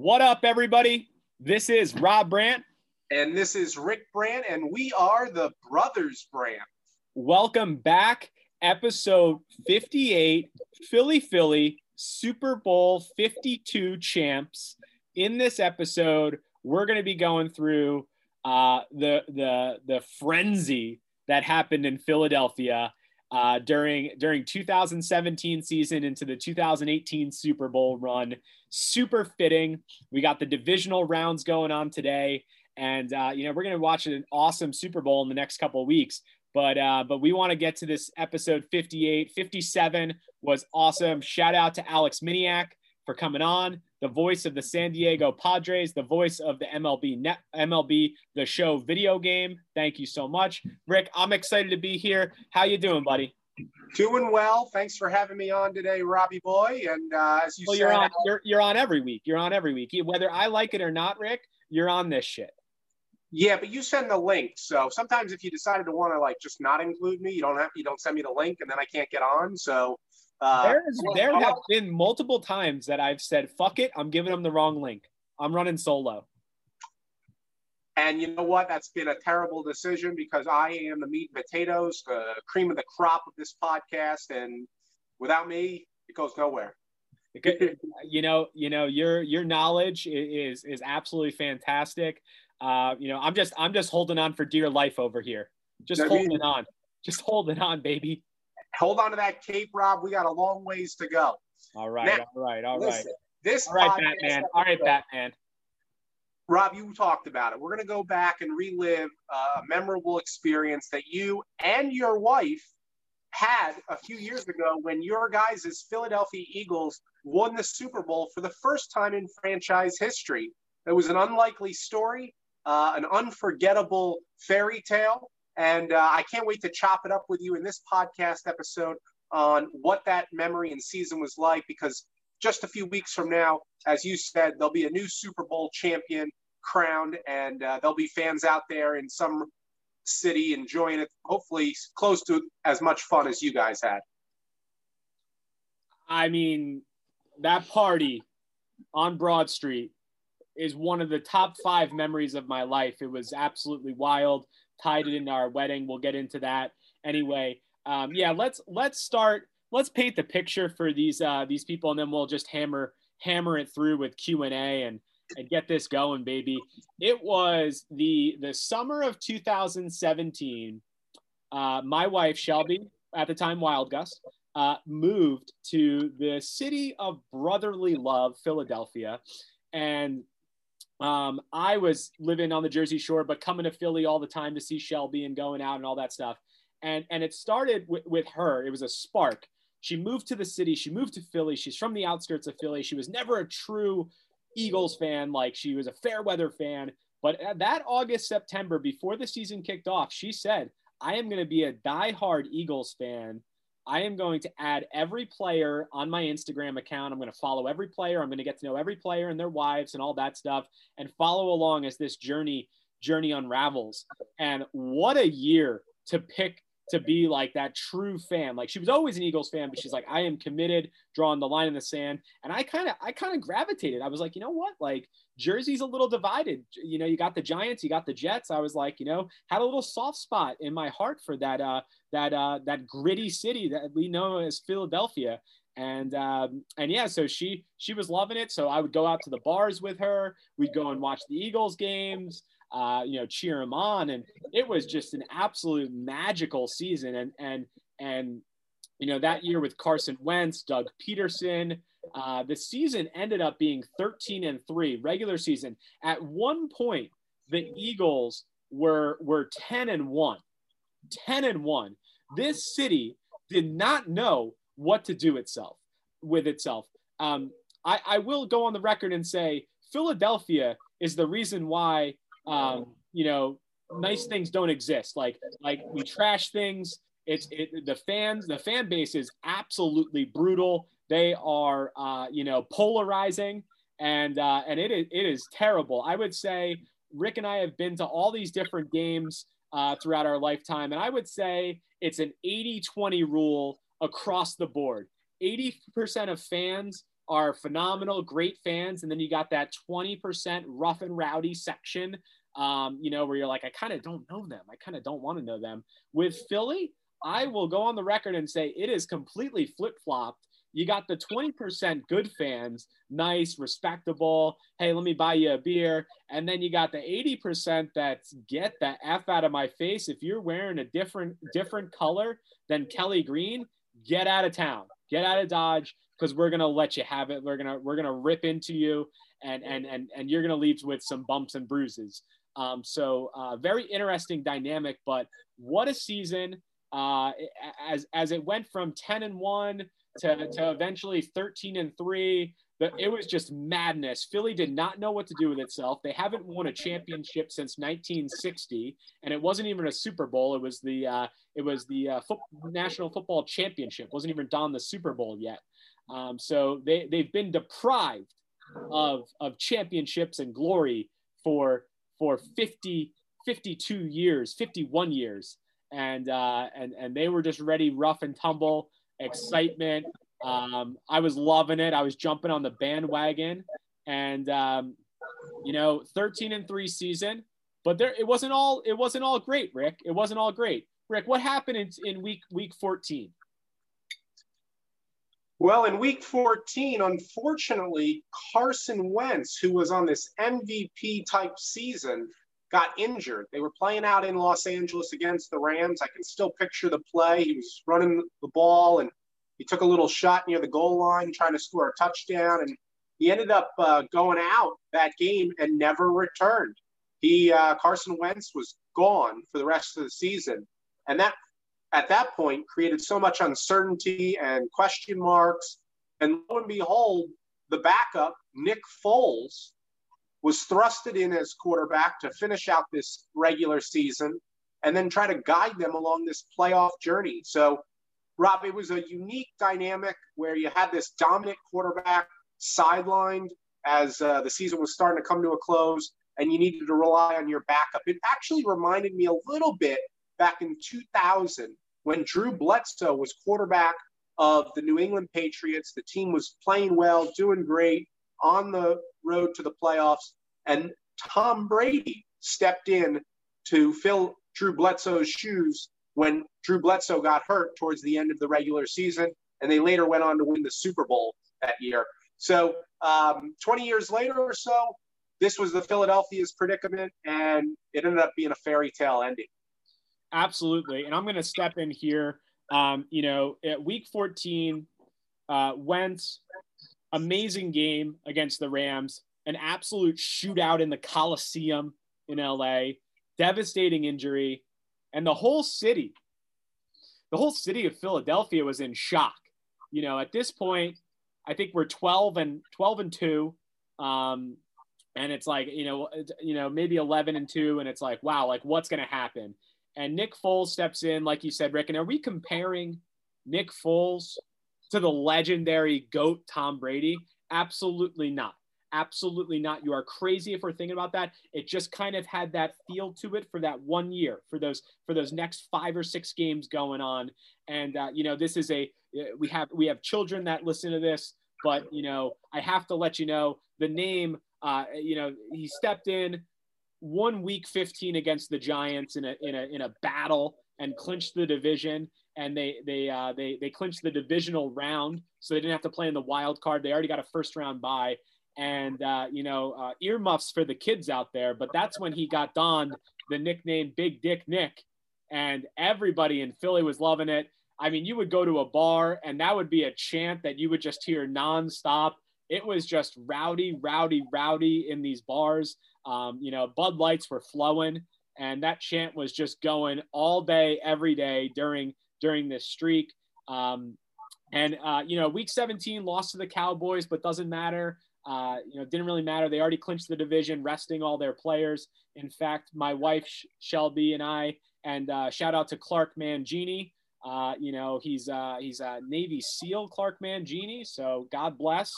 What up, everybody? This is Rob Brandt. And this is Rick Brandt, and we are the Brothers Brandt. Welcome back. Episode 58 Philly Philly Super Bowl 52 champs. In this episode, we're going to be going through uh, the, the, the frenzy that happened in Philadelphia uh, during during 2017 season into the 2018 Super Bowl run. Super fitting. We got the divisional rounds going on today, and uh, you know we're gonna watch an awesome Super Bowl in the next couple of weeks. But uh, but we want to get to this episode 58. 57 was awesome. Shout out to Alex Miniak for coming on, the voice of the San Diego Padres, the voice of the MLB net, MLB the show video game. Thank you so much, Rick. I'm excited to be here. How you doing, buddy? Doing well. Thanks for having me on today, Robbie boy. And uh, as you well, said, you're on. You're, you're on every week. You're on every week, whether I like it or not, Rick. You're on this shit. Yeah, but you send the link. So sometimes if you decided to want to like just not include me, you don't have you don't send me the link, and then I can't get on. So uh, There's, there have been multiple times that I've said, fuck it, I'm giving them the wrong link. I'm running solo. And you know what? That's been a terrible decision because I am the meat and potatoes, the cream of the crop of this podcast. And without me, it goes nowhere. you know, you know, your your knowledge is is absolutely fantastic. Uh, you know, I'm just I'm just holding on for dear life over here. Just I mean, holding on. Just holding on, baby hold on to that cape, Rob. We got a long ways to go. All right, now, all right, all listen, right. This all right, Batman. All right, Batman. Rob, you talked about it. We're going to go back and relive a memorable experience that you and your wife had a few years ago when your guys' Philadelphia Eagles won the Super Bowl for the first time in franchise history. It was an unlikely story, uh, an unforgettable fairy tale. And uh, I can't wait to chop it up with you in this podcast episode on what that memory and season was like because just a few weeks from now, as you said, there'll be a new Super Bowl champion crowned, and uh, there'll be fans out there in some city enjoying it, hopefully close to as much fun as you guys had. I mean, that party on Broad Street is one of the top five memories of my life. It was absolutely wild tied it into our wedding. We'll get into that anyway. Um, yeah, let's let's start. Let's paint the picture for these uh, these people, and then we'll just hammer hammer it through with Q and A and and get this going, baby. It was the the summer of 2017. Uh, my wife Shelby, at the time Wild Gus, uh, moved to the city of brotherly love, Philadelphia, and um, I was living on the Jersey Shore, but coming to Philly all the time to see Shelby and going out and all that stuff. And and it started with, with her. It was a spark. She moved to the city. She moved to Philly. She's from the outskirts of Philly. She was never a true Eagles fan. Like she was a fair weather fan. But that August, September, before the season kicked off, she said, I am going to be a diehard Eagles fan I am going to add every player on my Instagram account. I'm going to follow every player. I'm going to get to know every player and their wives and all that stuff and follow along as this journey journey unravels. And what a year to pick to be like that true fan. Like she was always an Eagles fan, but she's like, I am committed, drawing the line in the sand. And I kind of, I kind of gravitated. I was like, you know what? Like Jersey's a little divided. You know, you got the Giants, you got the Jets. I was like, you know, had a little soft spot in my heart for that, uh, that, uh, that gritty city that we know as Philadelphia. And um, and yeah, so she she was loving it. So I would go out to the bars with her. We'd go and watch the Eagles games uh, you know, cheer him on. And it was just an absolute magical season. And, and, and, you know, that year with Carson Wentz, Doug Pederson, uh, the season ended up being 13 and three regular season. At one point, the Eagles were, were 10 and one, 10 and one. This city did not know what to do itself with itself. Um, I, I will go on the record and say Philadelphia is the reason why um, you know, nice things don't exist. Like like we trash things. It's it, the fans. The fan base is absolutely brutal. They are uh, you know polarizing, and uh, and it is it is terrible. I would say Rick and I have been to all these different games uh, throughout our lifetime, and I would say it's an 80-20 rule across the board. 80% of fans are phenomenal, great fans, and then you got that 20% rough and rowdy section um, you know, where you're like, I kind of don't know them. I kind of don't want to know them. With Philly, I will go on the record and say it is completely flip flopped. You got the 20% good fans, nice, respectable. Hey, let me buy you a beer. And then you got the 80% that's get the F out of my face. If you're wearing a different different color than Kelly Green, get out of town. Get out of Dodge because we're gonna let you have it. We're gonna we're gonna rip into you and and and and you're gonna leave with some bumps and bruises. Um, so uh, very interesting dynamic, but what a season! Uh, as as it went from ten and one to, to eventually thirteen and three, it was just madness. Philly did not know what to do with itself. They haven't won a championship since 1960, and it wasn't even a Super Bowl. It was the uh, it was the uh, fo- National Football Championship. It wasn't even done the Super Bowl yet. Um, so they they've been deprived of of championships and glory for for 50, 52 years, 51 years. And, uh, and, and they were just ready, rough and tumble, excitement. Um, I was loving it. I was jumping on the bandwagon and, um, you know, 13 and three season, but there, it wasn't all, it wasn't all great, Rick. It wasn't all great. Rick, what happened in, in week, week 14? Well, in week 14, unfortunately, Carson Wentz, who was on this MVP type season, got injured. They were playing out in Los Angeles against the Rams. I can still picture the play. He was running the ball and he took a little shot near the goal line trying to score a touchdown. And he ended up uh, going out that game and never returned. He, uh, Carson Wentz, was gone for the rest of the season. And that at that point created so much uncertainty and question marks. And lo and behold, the backup, Nick Foles, was thrusted in as quarterback to finish out this regular season and then try to guide them along this playoff journey. So, Rob, it was a unique dynamic where you had this dominant quarterback sidelined as uh, the season was starting to come to a close and you needed to rely on your backup. It actually reminded me a little bit back in 2000 when Drew Bledsoe was quarterback of the New England Patriots. The team was playing well, doing great on the road to the playoffs. And Tom Brady stepped in to fill Drew Bledsoe's shoes when Drew Bledsoe got hurt towards the end of the regular season. And they later went on to win the Super Bowl that year. So, um, 20 years later or so, this was the Philadelphia's predicament, and it ended up being a fairy tale ending. Absolutely. And I'm going to step in here. Um, you know, at week 14, uh, Wentz, amazing game against the Rams, an absolute shootout in the Coliseum in LA, devastating injury, and the whole city, the whole city of Philadelphia was in shock. You know, at this point, I think we're 12 and 12 and 2. Um, and it's like, you know, you know, maybe 11 and 2 and it's like, wow, like what's going to happen? And Nick Foles steps in, like you said, Rick. And are we comparing Nick Foles to the legendary GOAT Tom Brady? Absolutely not. Absolutely not. You are crazy if we're thinking about that. It just kind of had that feel to it for that one year, for those for those next five or six games going on. And uh, you know, this is a we have we have children that listen to this, but you know, I have to let you know the name. Uh, you know, he stepped in one week 15 against the Giants in a in a in a battle and clinched the division and they they uh, they they clinched the divisional round, so they didn't have to play in the wild card. They already got a first round bye, and uh, you know uh, earmuffs for the kids out there. But that's when he got donned the nickname Big Dick Nick, and everybody in Philly was loving it. I mean, you would go to a bar and that would be a chant that you would just hear nonstop. It was just rowdy, rowdy, rowdy in these bars. Um, you know, Bud Lights were flowing, and that chant was just going all day, every day during during this streak. Um, and uh, you know, week 17 lost to the Cowboys, but doesn't matter. Uh, you know, didn't really matter. They already clinched the division, resting all their players. In fact, my wife Shelby and I, and uh, shout out to Clark Mangini. Uh, you know, he's uh, he's a Navy SEAL, Clark Mangini. So God bless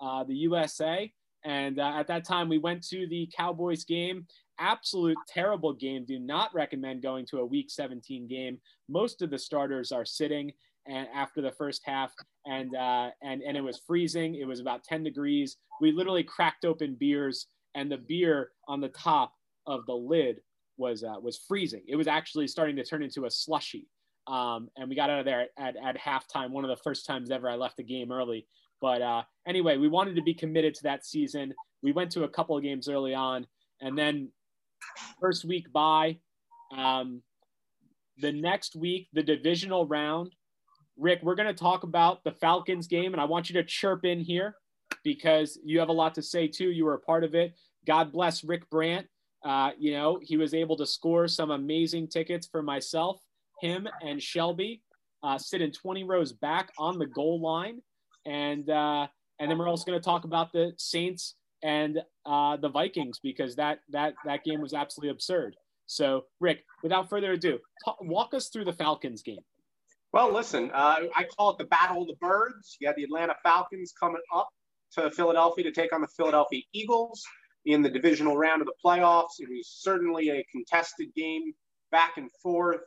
uh, the USA. And uh, at that time, we went to the Cowboys game. Absolute terrible game. Do not recommend going to a Week 17 game. Most of the starters are sitting and after the first half, and uh, and and it was freezing. It was about 10 degrees. We literally cracked open beers, and the beer on the top of the lid was uh, was freezing. It was actually starting to turn into a slushy. Um, and we got out of there at, at, at halftime. One of the first times ever I left the game early. But uh, anyway, we wanted to be committed to that season. We went to a couple of games early on, and then first week bye. Um, the next week, the divisional round. Rick, we're going to talk about the Falcons game, and I want you to chirp in here because you have a lot to say too. You were a part of it. God bless Rick Brandt. Uh, you know, he was able to score some amazing tickets for myself, him, and Shelby. Uh, sitting 20 rows back on the goal line, and uh, and then we're also going to talk about the Saints and uh, the Vikings because that that that game was absolutely absurd. So, Rick, without further ado, talk, walk us through the Falcons game. Well, listen, uh, I call it the Battle of the Birds. You had the Atlanta Falcons coming up to Philadelphia to take on the Philadelphia Eagles in the divisional round of the playoffs. It was certainly a contested game, back and forth,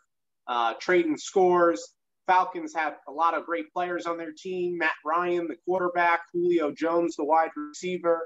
uh, trading scores. Falcons had a lot of great players on their team Matt Ryan, the quarterback, Julio Jones, the wide receiver.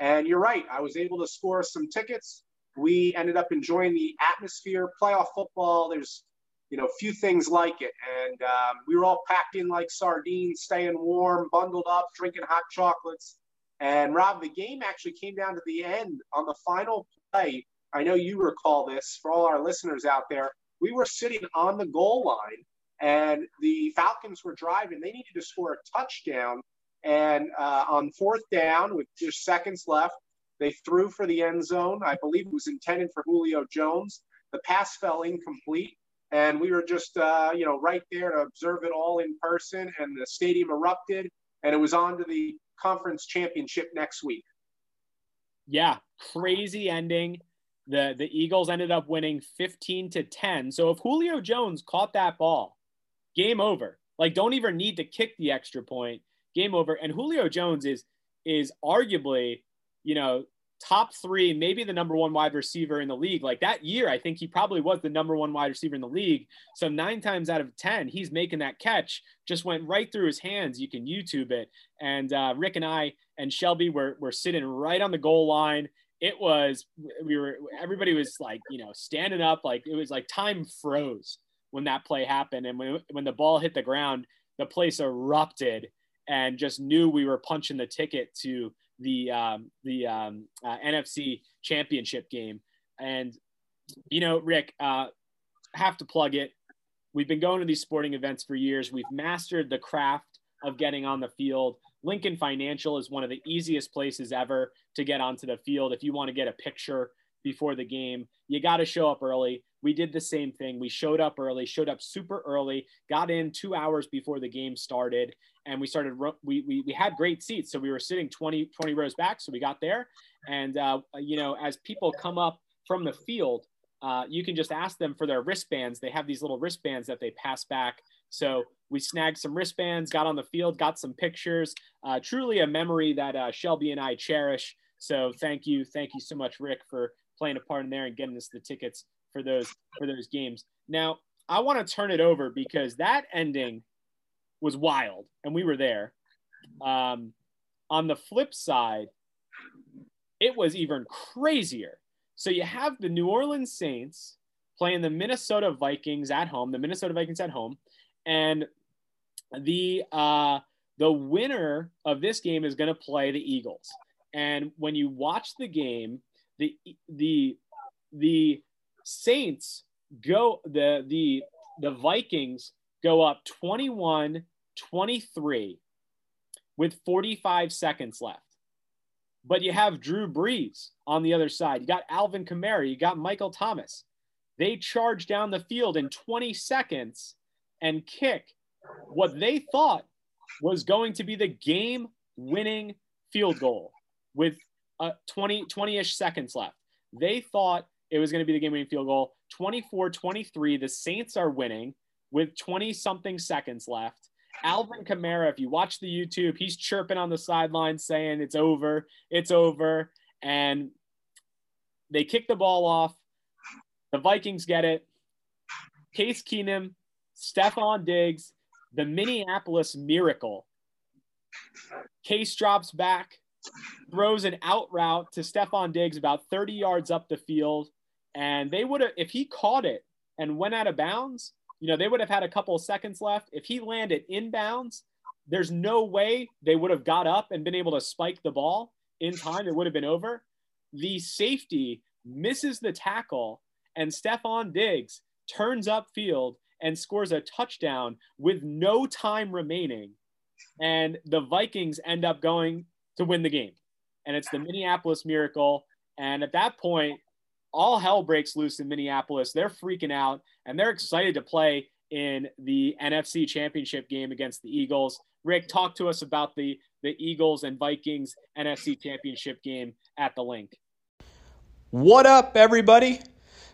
And you're right, I was able to score some tickets we ended up enjoying the atmosphere. Playoff football, there's you know few things like it, and um, we were all packed in like sardines, staying warm, bundled up, drinking hot chocolates. And Rob, the game actually came down to the end on the final play. I know you recall this for all our listeners out there. We were sitting on the goal line, and the Falcons were driving. They needed to score a touchdown, and uh, on fourth down with just seconds left, they threw for the end zone. I believe it was intended for Julio Jones. The pass fell incomplete. And we were just, uh, you know, right there to observe it all in person. And the stadium erupted. And it was on to the conference championship next week. Yeah, crazy ending. The the Eagles ended up winning 15 to 10. So if Julio Jones caught that ball, game over. Like don't even need to kick the extra point. Game over. And Julio Jones is is arguably you know, top three, maybe the number one wide receiver in the league. Like that year, I think he probably was the number one wide receiver in the league. So nine times out of 10, he's making that catch, just went right through his hands. You can YouTube it. And uh, Rick and I and Shelby were, were sitting right on the goal line. It was, we were, everybody was like, you know, standing up. Like it was like time froze when that play happened. And when, when the ball hit the ground, the place erupted and just knew we were punching the ticket to the um, the um, uh, NFC Championship game. And you know, Rick, uh, have to plug it. We've been going to these sporting events for years. We've mastered the craft of getting on the field. Lincoln Financial is one of the easiest places ever to get onto the field. If you want to get a picture before the game, you got to show up early. We did the same thing. We showed up early, showed up super early, got in two hours before the game started, and we started we, we, we had great seats so we were sitting 20 20 rows back so we got there and uh, you know as people come up from the field uh, you can just ask them for their wristbands. They have these little wristbands that they pass back. So we snagged some wristbands, got on the field, got some pictures. Uh, truly a memory that uh, Shelby and I cherish. So thank you, thank you so much, Rick, for playing a part in there and getting us the tickets for those for those games. Now I want to turn it over because that ending was wild, and we were there. Um, on the flip side, it was even crazier. So you have the New Orleans Saints playing the Minnesota Vikings at home, the Minnesota Vikings at home, and the uh, the winner of this game is going to play the Eagles. And when you watch the game, the the the Saints go the the the Vikings go up 21 23 with 45 seconds left. But you have Drew Brees on the other side. You got Alvin Kamara, you got Michael Thomas. They charge down the field in 20 seconds and kick what they thought was going to be the game winning field goal with uh, 20 20-ish seconds left. They thought it was going to be the game winning field goal. 24-23, the Saints are winning with 20 something seconds left. Alvin Kamara, if you watch the YouTube, he's chirping on the sideline saying it's over, it's over. And they kick the ball off. The Vikings get it. Case Keenum, Stefon Diggs, the Minneapolis miracle. Case drops back, throws an out route to Stefon Diggs about 30 yards up the field. And they would have, if he caught it and went out of bounds, you know, they would have had a couple of seconds left. If he landed in bounds, there's no way they would have got up and been able to spike the ball in time. It would have been over. The safety misses the tackle, and Stefon Diggs turns upfield and scores a touchdown with no time remaining. And the Vikings end up going to win the game. And it's the Minneapolis Miracle. And at that point, all hell breaks loose in Minneapolis. They're freaking out and they're excited to play in the NFC Championship game against the Eagles. Rick, talk to us about the the Eagles and Vikings NFC Championship game at the Linc. What up, everybody?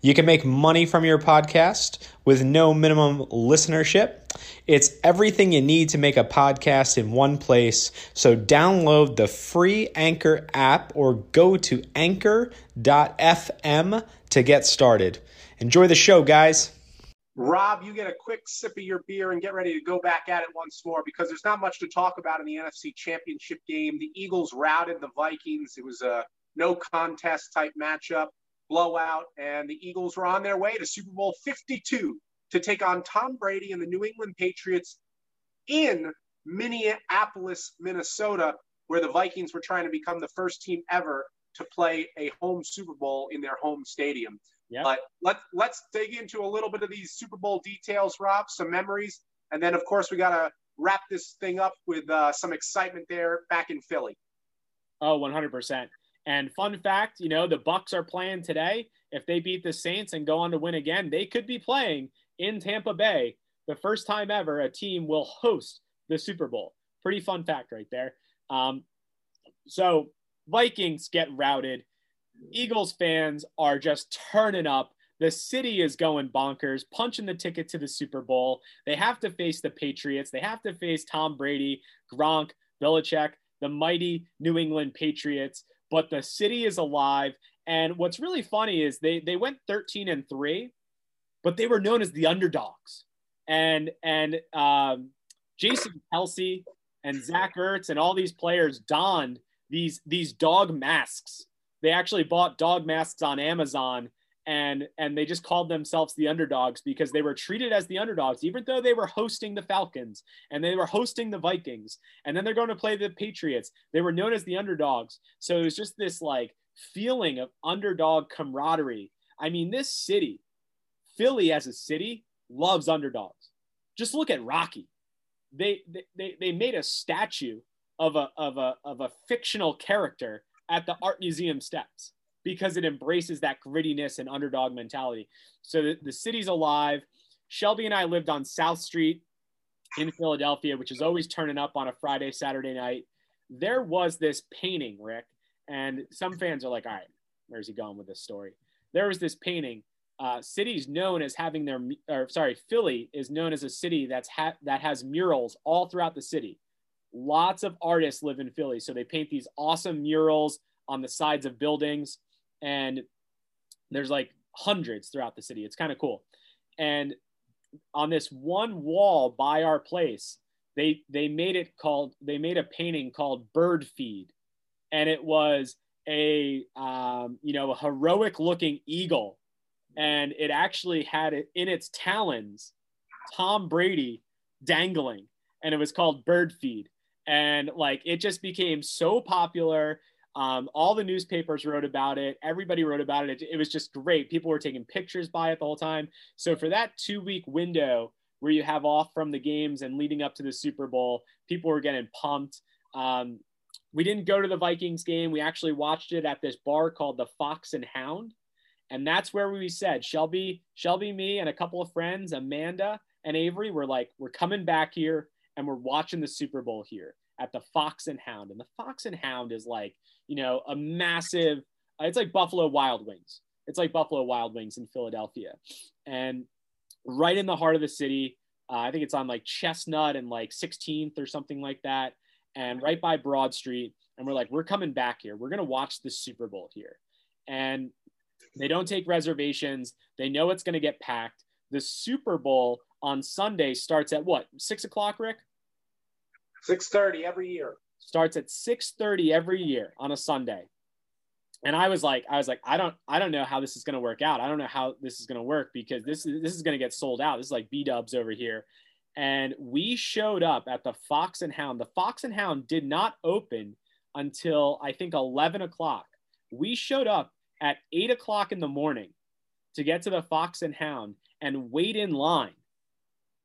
You can make money from your podcast with no minimum listenership. It's everything you need to make a podcast in one place. So download the free Anchor app or go to anchor.fm to get started. Enjoy the show, guys. Rob, you get a quick sip of your beer and get ready to go back at it once more because there's not much to talk about in the NFC Championship game. The Eagles routed the Vikings. It was a no contest type matchup blowout, and the Eagles were on their way to Super Bowl 52 to take on Tom Brady and the New England Patriots in Minneapolis, Minnesota, where the Vikings were trying to become the first team ever to play a home Super Bowl in their home stadium. Yep. But let's let's dig into a little bit of these Super Bowl details, Rob, some memories, and then of course we got to wrap this thing up with uh, some excitement there back in Philly. Oh, 100%. And fun fact, you know, the Bucks are playing today. If they beat the Saints and go on to win again, they could be playing in Tampa Bay. The first time ever a team will host the Super Bowl. Pretty fun fact right there. Um, so Vikings get routed. Eagles fans are just turning up. The city is going bonkers, punching the ticket to the Super Bowl. They have to face the Patriots. They have to face Tom Brady, Gronk, Belichick, the mighty New England Patriots but the city is alive. And what's really funny is they they went 13 and three, but they were known as the underdogs. And and um, Jason Kelce and Zach Ertz and all these players donned these these dog masks. They actually bought dog masks on Amazon and and they just called themselves the underdogs because they were treated as the underdogs even though they were hosting the Falcons and they were hosting the Vikings. And then they're going to play the Patriots. They were known as the underdogs. So it was just this like feeling of underdog camaraderie. I mean this city Philly as a city loves underdogs. Just look at Rocky. They they they made a statue of a of a of a fictional character at the art museum steps because it embraces that grittiness and underdog mentality. So the, the city's alive. Shelby and I lived on South Street in Philadelphia, which is always turning up on a Friday, Saturday night. There was this painting, Rick, and some fans are like, all right, where's he going with this story? There was this painting. Uh, cities known as having their, or sorry, Philly is known as a city that's ha- that has murals all throughout the city. Lots of artists live in Philly, so they paint these awesome murals on the sides of buildings, and there's like hundreds throughout the city. It's kind of cool. And on this one wall by our place, they they made it called they made a painting called Bird Feed, and it was a um, you know a heroic looking eagle, and it actually had it in its talons Tom Brady dangling, and it was called Bird Feed, and like it just became so popular um, all the newspapers wrote about it. Everybody wrote about it. it. It was just great. People were taking pictures by it the whole time. So for that two week window where you have off from the games and leading up to the Super Bowl, people were getting pumped. Um, we didn't go to the Vikings game. We actually watched it at this bar called the Fox and Hound. And that's where we said, Shelby, Shelby, me, and a couple of friends, Amanda and Avery, were like, we're coming back here and we're watching the Super Bowl here at the Fox and Hound. And the Fox and Hound is like, you know, a massive, it's like Buffalo Wild Wings. It's like Buffalo Wild Wings in Philadelphia. And right in the heart of the city, uh, I think it's on like Chestnut and like 16th or something like that. And right by Broad Street. And we're like, we're coming back here. We're going to watch the Super Bowl here. And they don't take reservations. They know it's going to get packed. The Super Bowl on Sunday starts at what? Six o'clock, Rick? 6:30 every year. Starts at 6:30 every year on a Sunday. And I was like, I was like, I don't, I don't know how this is going to work out. I don't know how this is going to work because this is this is going to get sold out. This is like B Dubs over here. And we showed up at the Fox and Hound. The Fox and Hound did not open until I think 11 o'clock. We showed up at eight o'clock in the morning to get to the Fox and Hound and wait in line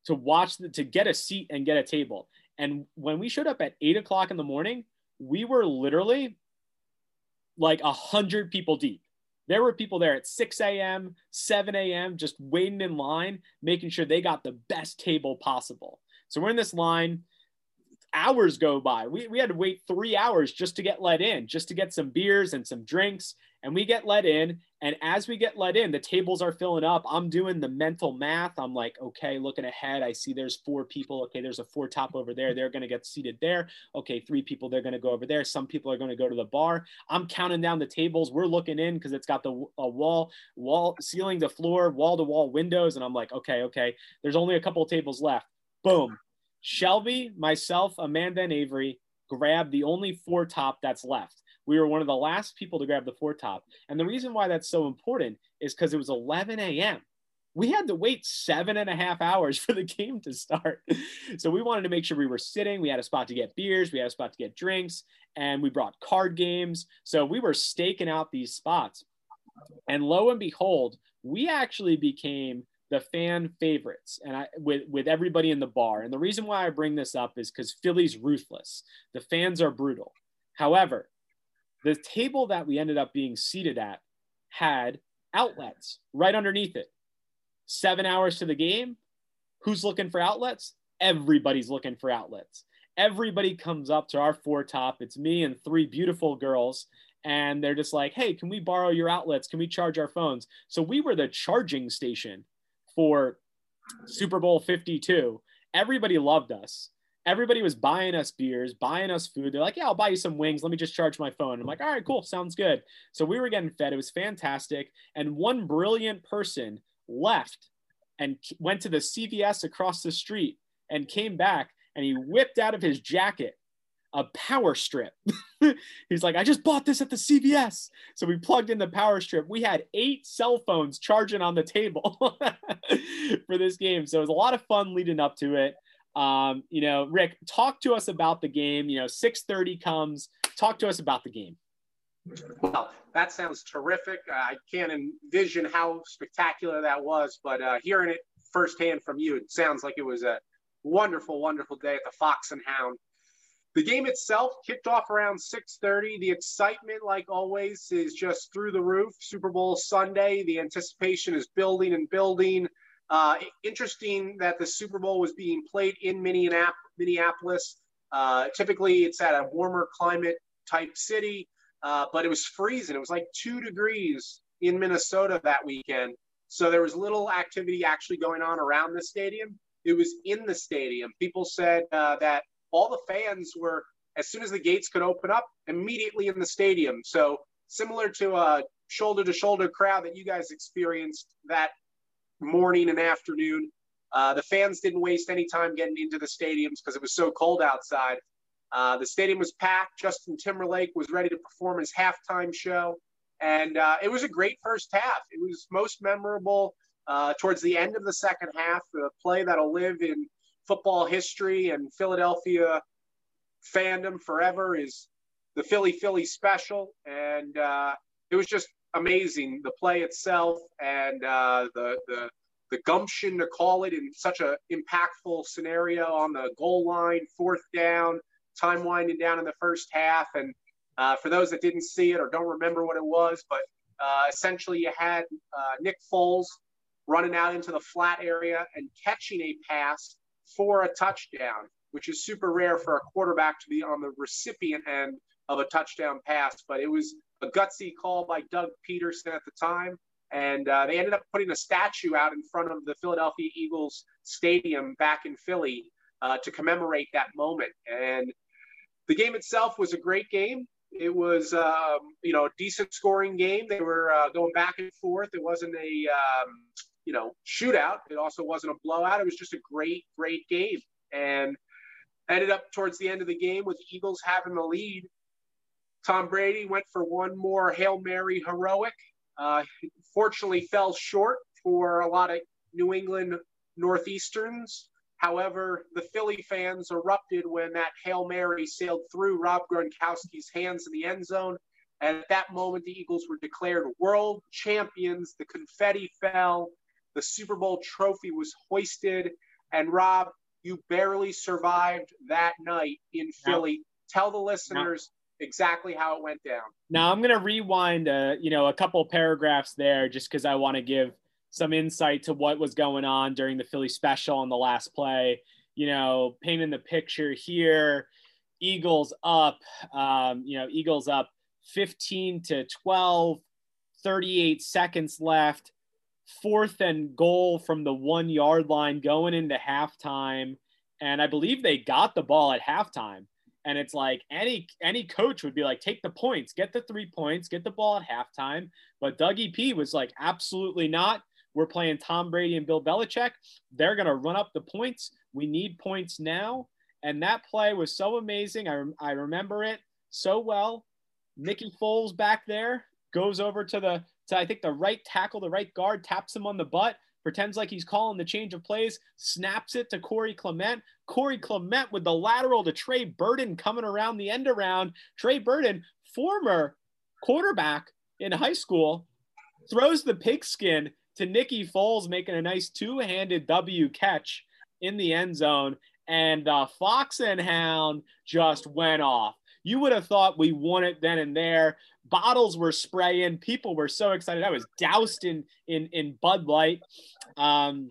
to watch the, to get a seat and get a table. And when we showed up at eight o'clock in the morning, we were literally like a hundred people deep. There were people there at 6 a.m., 7 a.m., just waiting in line, making sure they got the best table possible. So we're in this line. Hours go by. We, we had to wait three hours just to get let in, just to get some beers and some drinks and we get let in. And as we get let in, the tables are filling up. I'm doing the mental math. I'm like, okay, looking ahead, I see there's four people. Okay, there's a four top over there. They're going to get seated there. Okay, three people, they're going to go over there. Some people are going to go to the bar. I'm counting down the tables. We're looking in because it's got the a wall, wall, ceiling to floor, wall to wall windows. And I'm like, okay, okay, there's only a couple tables left. Boom. Shelby, myself, Amanda, and Avery grabbed the only four top that's left we were one of the last people to grab the four top. And the reason why that's so important is because it was 11 a.m. We had to wait seven and a half hours for the game to start. So we wanted to make sure we were sitting. We had a spot to get beers, we had a spot to get drinks, and we brought card games. So we were staking out these spots. And lo and behold, we actually became the fan favorites and I with with everybody in the bar. And the reason why I bring this up is because Philly's ruthless. The fans are brutal. However, the table that we ended up being seated at had outlets right underneath it. Seven hours to the game. Who's looking for outlets? Everybody's looking for outlets. Everybody comes up to our four top. It's me and three beautiful girls. And they're just like, hey, can we borrow your outlets? Can we charge our phones? So we were the charging station for Super Bowl 52. Everybody loved us everybody was buying us beers, buying us food. They're like, yeah, I'll buy you some wings. Let me just charge my phone. I'm like, all right, cool. Sounds good. So we were getting fed. It was fantastic. And one brilliant person left and went to the CVS across the street and came back and he whipped out of his jacket a power strip. He's like, I just bought this at the CVS. So we plugged in the power strip. We had eight cell phones charging on the table for this game. So it was a lot of fun leading up to it. Um, you know, Rick, talk to us about the game. You know, 6:30 comes. Talk to us about the game. Well, that sounds terrific. Uh, I can't envision how spectacular that was, but uh, hearing it firsthand from you, it sounds like it was a wonderful, wonderful day at the Fox and Hound. The game itself kicked off around 6:30. The excitement, like always, is just through the roof. Super Bowl Sunday. The anticipation is building and building. Uh, interesting that the Super Bowl was being played in Minneapolis. Uh, typically, it's at a warmer climate type city, uh, but it was freezing. It was like two degrees in Minnesota that weekend. So there was little activity actually going on around the stadium. It was in the stadium. People said uh, that all the fans were, as soon as the gates could open up, immediately in the stadium. So similar to a shoulder to shoulder crowd that you guys experienced that morning and afternoon. Uh, the fans didn't waste any time getting into the stadiums because it was so cold outside. Uh, the stadium was packed. Justin Timberlake was ready to perform his halftime show. And uh, it was a great first half. It was most memorable uh, towards the end of the second half, the play that'll live in football history and Philadelphia fandom forever is the Philly Philly special. And uh, it was just amazing, the play itself and uh, the, the, the gumption to call it in such an impactful scenario on the goal line, fourth down, time winding down in the first half. And uh, for those that didn't see it or don't remember what it was, but uh, essentially you had uh, Nick Foles running out into the flat area and catching a pass for a touchdown, which is super rare for a quarterback to be on the recipient end of a touchdown pass. But it was a gutsy call by Doug Pederson at the time. And uh, they ended up putting a statue out in front of the Philadelphia Eagles stadium back in Philly uh, to commemorate that moment. And the game itself was a great game. It was, um, you know, a decent scoring game. They were uh, going back and forth. It wasn't a, um, you know, shootout. It also wasn't a blowout. It was just a great, great game. And ended up towards the end of the game with the Eagles having the lead. Tom Brady went for one more Hail Mary heroic. Uh, fortunately, fell short for a lot of New England Northeasterns. However, the Philly fans erupted when that Hail Mary sailed through Rob Gronkowski's hands in the end zone. And at that moment, the Eagles were declared world champions. The confetti fell. The Super Bowl trophy was hoisted. And Rob, you barely survived that night in Philly. Tell the listeners exactly how it went down. Now I'm going to rewind, uh, you know, a couple paragraphs there just because I want to give some insight to what was going on during the Philly special on the last play. You know, painting the picture here. Eagles up, um, you know, Eagles up 15 to 12, 38 seconds left fourth and goal from the one yard line going into halftime. And I believe they got the ball at halftime. And it's like any any coach would be like, take the points, get the three points, get the ball at halftime. But Dougie P was like, absolutely not. We're playing Tom Brady and Bill Belichick. They're gonna run up the points. We need points now. And that play was so amazing. I, I remember it so well. Nicky Foles back there goes over to the to I think the right tackle, the right guard, taps him on the butt, pretends like he's calling the change of plays, snaps it to Corey Clement. Corey Clement with the lateral to Trey Burton coming around the end around. Trey Burton, former quarterback in high school, throws the pigskin to Nicky Foles, making a nice two-handed W catch in the end zone. And the Fox and Hound just went off. You would have thought we won it then and there. Bottles were spraying. People were so excited. I was doused in in in Bud Light. Um,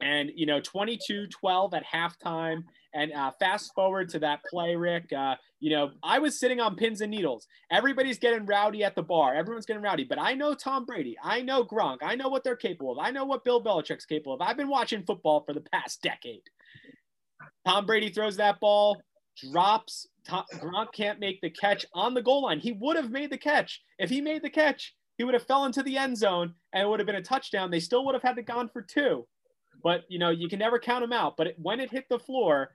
and you know 22-12 at halftime and uh, fast forward to that play rick uh, you know i was sitting on pins and needles everybody's getting rowdy at the bar everyone's getting rowdy but i know tom brady i know gronk i know what they're capable of i know what bill belichick's capable of i've been watching football for the past decade tom brady throws that ball drops. Tom, Gronk can't make the catch on the goal line. He would have made the catch. If he made the catch, he would have fell into the end zone and it would have been a touchdown. They still would have had to gone for two. But you know, you can never count them out. But it, when it hit the floor,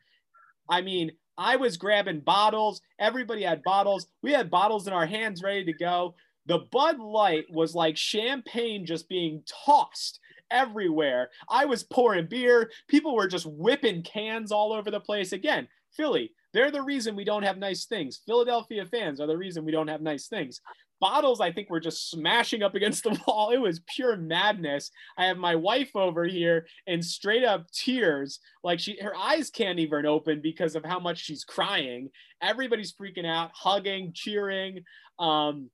I mean, I was grabbing bottles. Everybody had bottles. We had bottles in our hands ready to go. The Bud Light was like champagne just being tossed everywhere. I was pouring beer. People were just whipping cans all over the place. Again, Philly, they're the reason we don't have nice things. Philadelphia fans are the reason we don't have nice things. bottles i think were just smashing up against the wall. It was pure madness. I have my wife over here in straight up tears. Like she her eyes can't even open because of how much she's crying. Everybody's freaking out hugging cheering. Um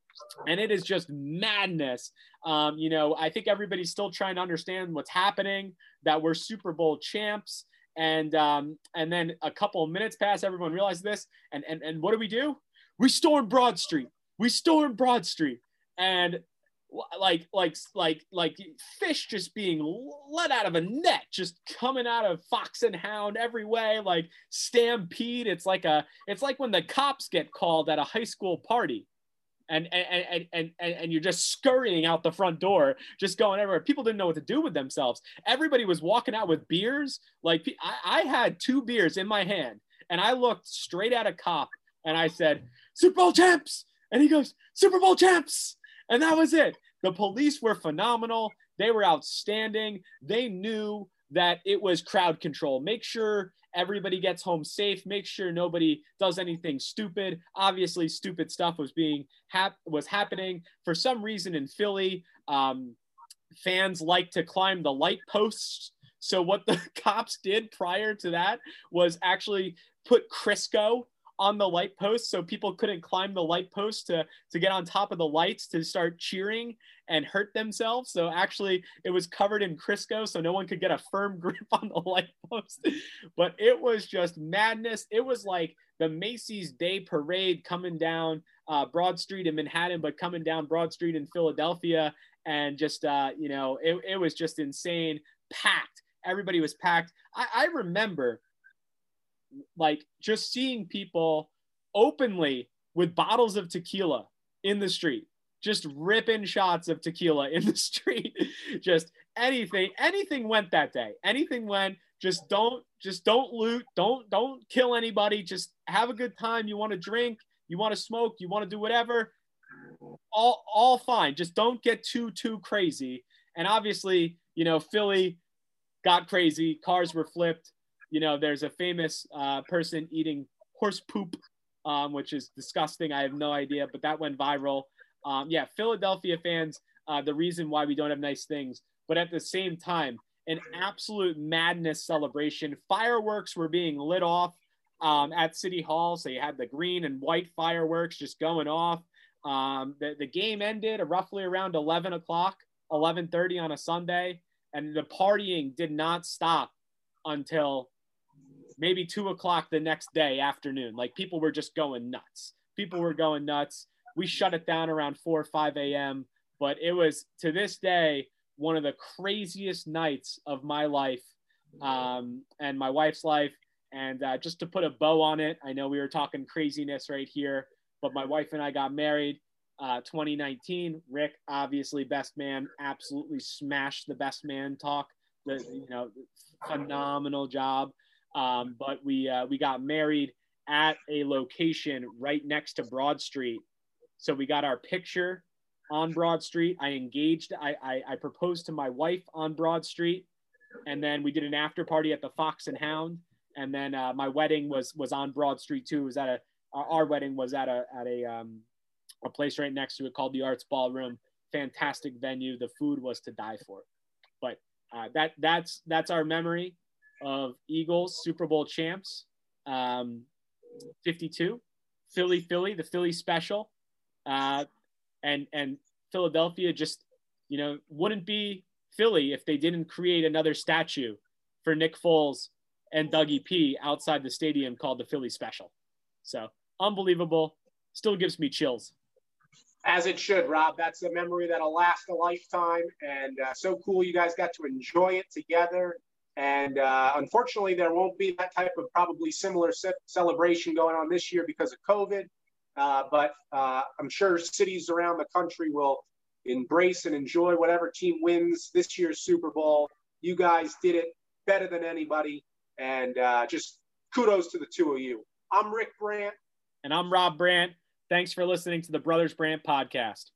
and it is just madness. Um you know i think everybody's still trying to understand what's happening that we're super bowl champs and um and then a couple of minutes pass everyone realizes this. And and, and what do we do? We storm broad street. We stormed Broad Street. And like like like like fish just being let out of a net just coming out of fox and hound every way like stampede. It's like a it's like when the cops get called at a high school party and and and and, and you're just scurrying out the front door just going everywhere people didn't know what to do with themselves everybody was walking out with beers like i, I had two beers in my hand and i looked straight at a cop and i said super bowl champs and he goes, Super Bowl champs. And that was it. The police were phenomenal. They were outstanding. They knew that it was crowd control. Make sure everybody gets home safe. Make sure nobody does anything stupid. Obviously, stupid stuff was being hap- was happening for some reason in Philly. Um, fans like to climb the light posts. So what the cops did prior to that was actually put Crisco on the light post so people couldn't climb the light post to to get on top of the lights to start cheering and hurt themselves. So actually it was covered in crisco so no one could get a firm grip on the light post. But it was just madness. It was like the macy's day parade coming down uh, broad street in manhattan but coming down broad street in philadelphia and just uh, you know it, it was just insane. Packed. Everybody was packed. I, I remember like just seeing people openly with bottles of tequila in the street just ripping shots of tequila in the street just anything anything went that day. Anything went just don't just don't loot don't don't kill anybody. Just have a good time. You want to drink you want to smoke you want to do whatever. All all fine. Just don't get too too crazy. And obviously you know philly got crazy. Cars were flipped you know, there's a famous uh, person eating horse poop, um, which is disgusting. I have no idea, but that went viral. Um, yeah, Philadelphia fans, uh, the reason why we don't have nice things, but at the same time, an absolute madness celebration. Fireworks were being lit off um, at City Hall, so you had the green and white fireworks just going off. Um, the, the game ended roughly around 11 o'clock, 11:30 on a Sunday, and the partying did not stop until maybe two o'clock the next day afternoon. Like people were just going nuts. People were going nuts. We shut it down around 4 or 5 a.m. But it was to this day one of the craziest nights of my life um, and my wife's life. And uh, just to put a bow on it, I know we were talking craziness right here, but my wife and I got married uh, 2019. Rick, obviously, best man, absolutely smashed the best man talk. The, you know, phenomenal job. Um, but we uh, we got married at a location right next to Broad Street. So we got our picture on Broad Street. I engaged. I, I, I proposed to my wife on Broad Street, and then we did an after party at the Fox and Hound. And then uh, my wedding was was on Broad Street too. It was at a our, wedding was at a at a um, a place right next to it called the Arts Ballroom. Fantastic venue. The food was to die for. But uh, that that's that's our memory of Eagles Super Bowl champs, um, 52, Philly, Philly, the Philly special, uh, and and Philadelphia just you know wouldn't be Philly if they didn't create another statue for Nick Foles and Dougie P outside the stadium called the Philly Special. So unbelievable. Still gives me chills. As it should, Rob. That's a memory that'll last a lifetime, and uh, so cool you guys got to enjoy it together. And uh, unfortunately, there won't be that type of probably similar ce- celebration going on this year because of COVID. Uh, but uh, I'm sure cities around the country will embrace and enjoy whatever team wins this year's Super Bowl. You guys did it better than anybody. And uh, just kudos to the two of you. I'm Rick Brandt. And I'm Rob Brandt. Thanks for listening to the Brothers Brandt podcast.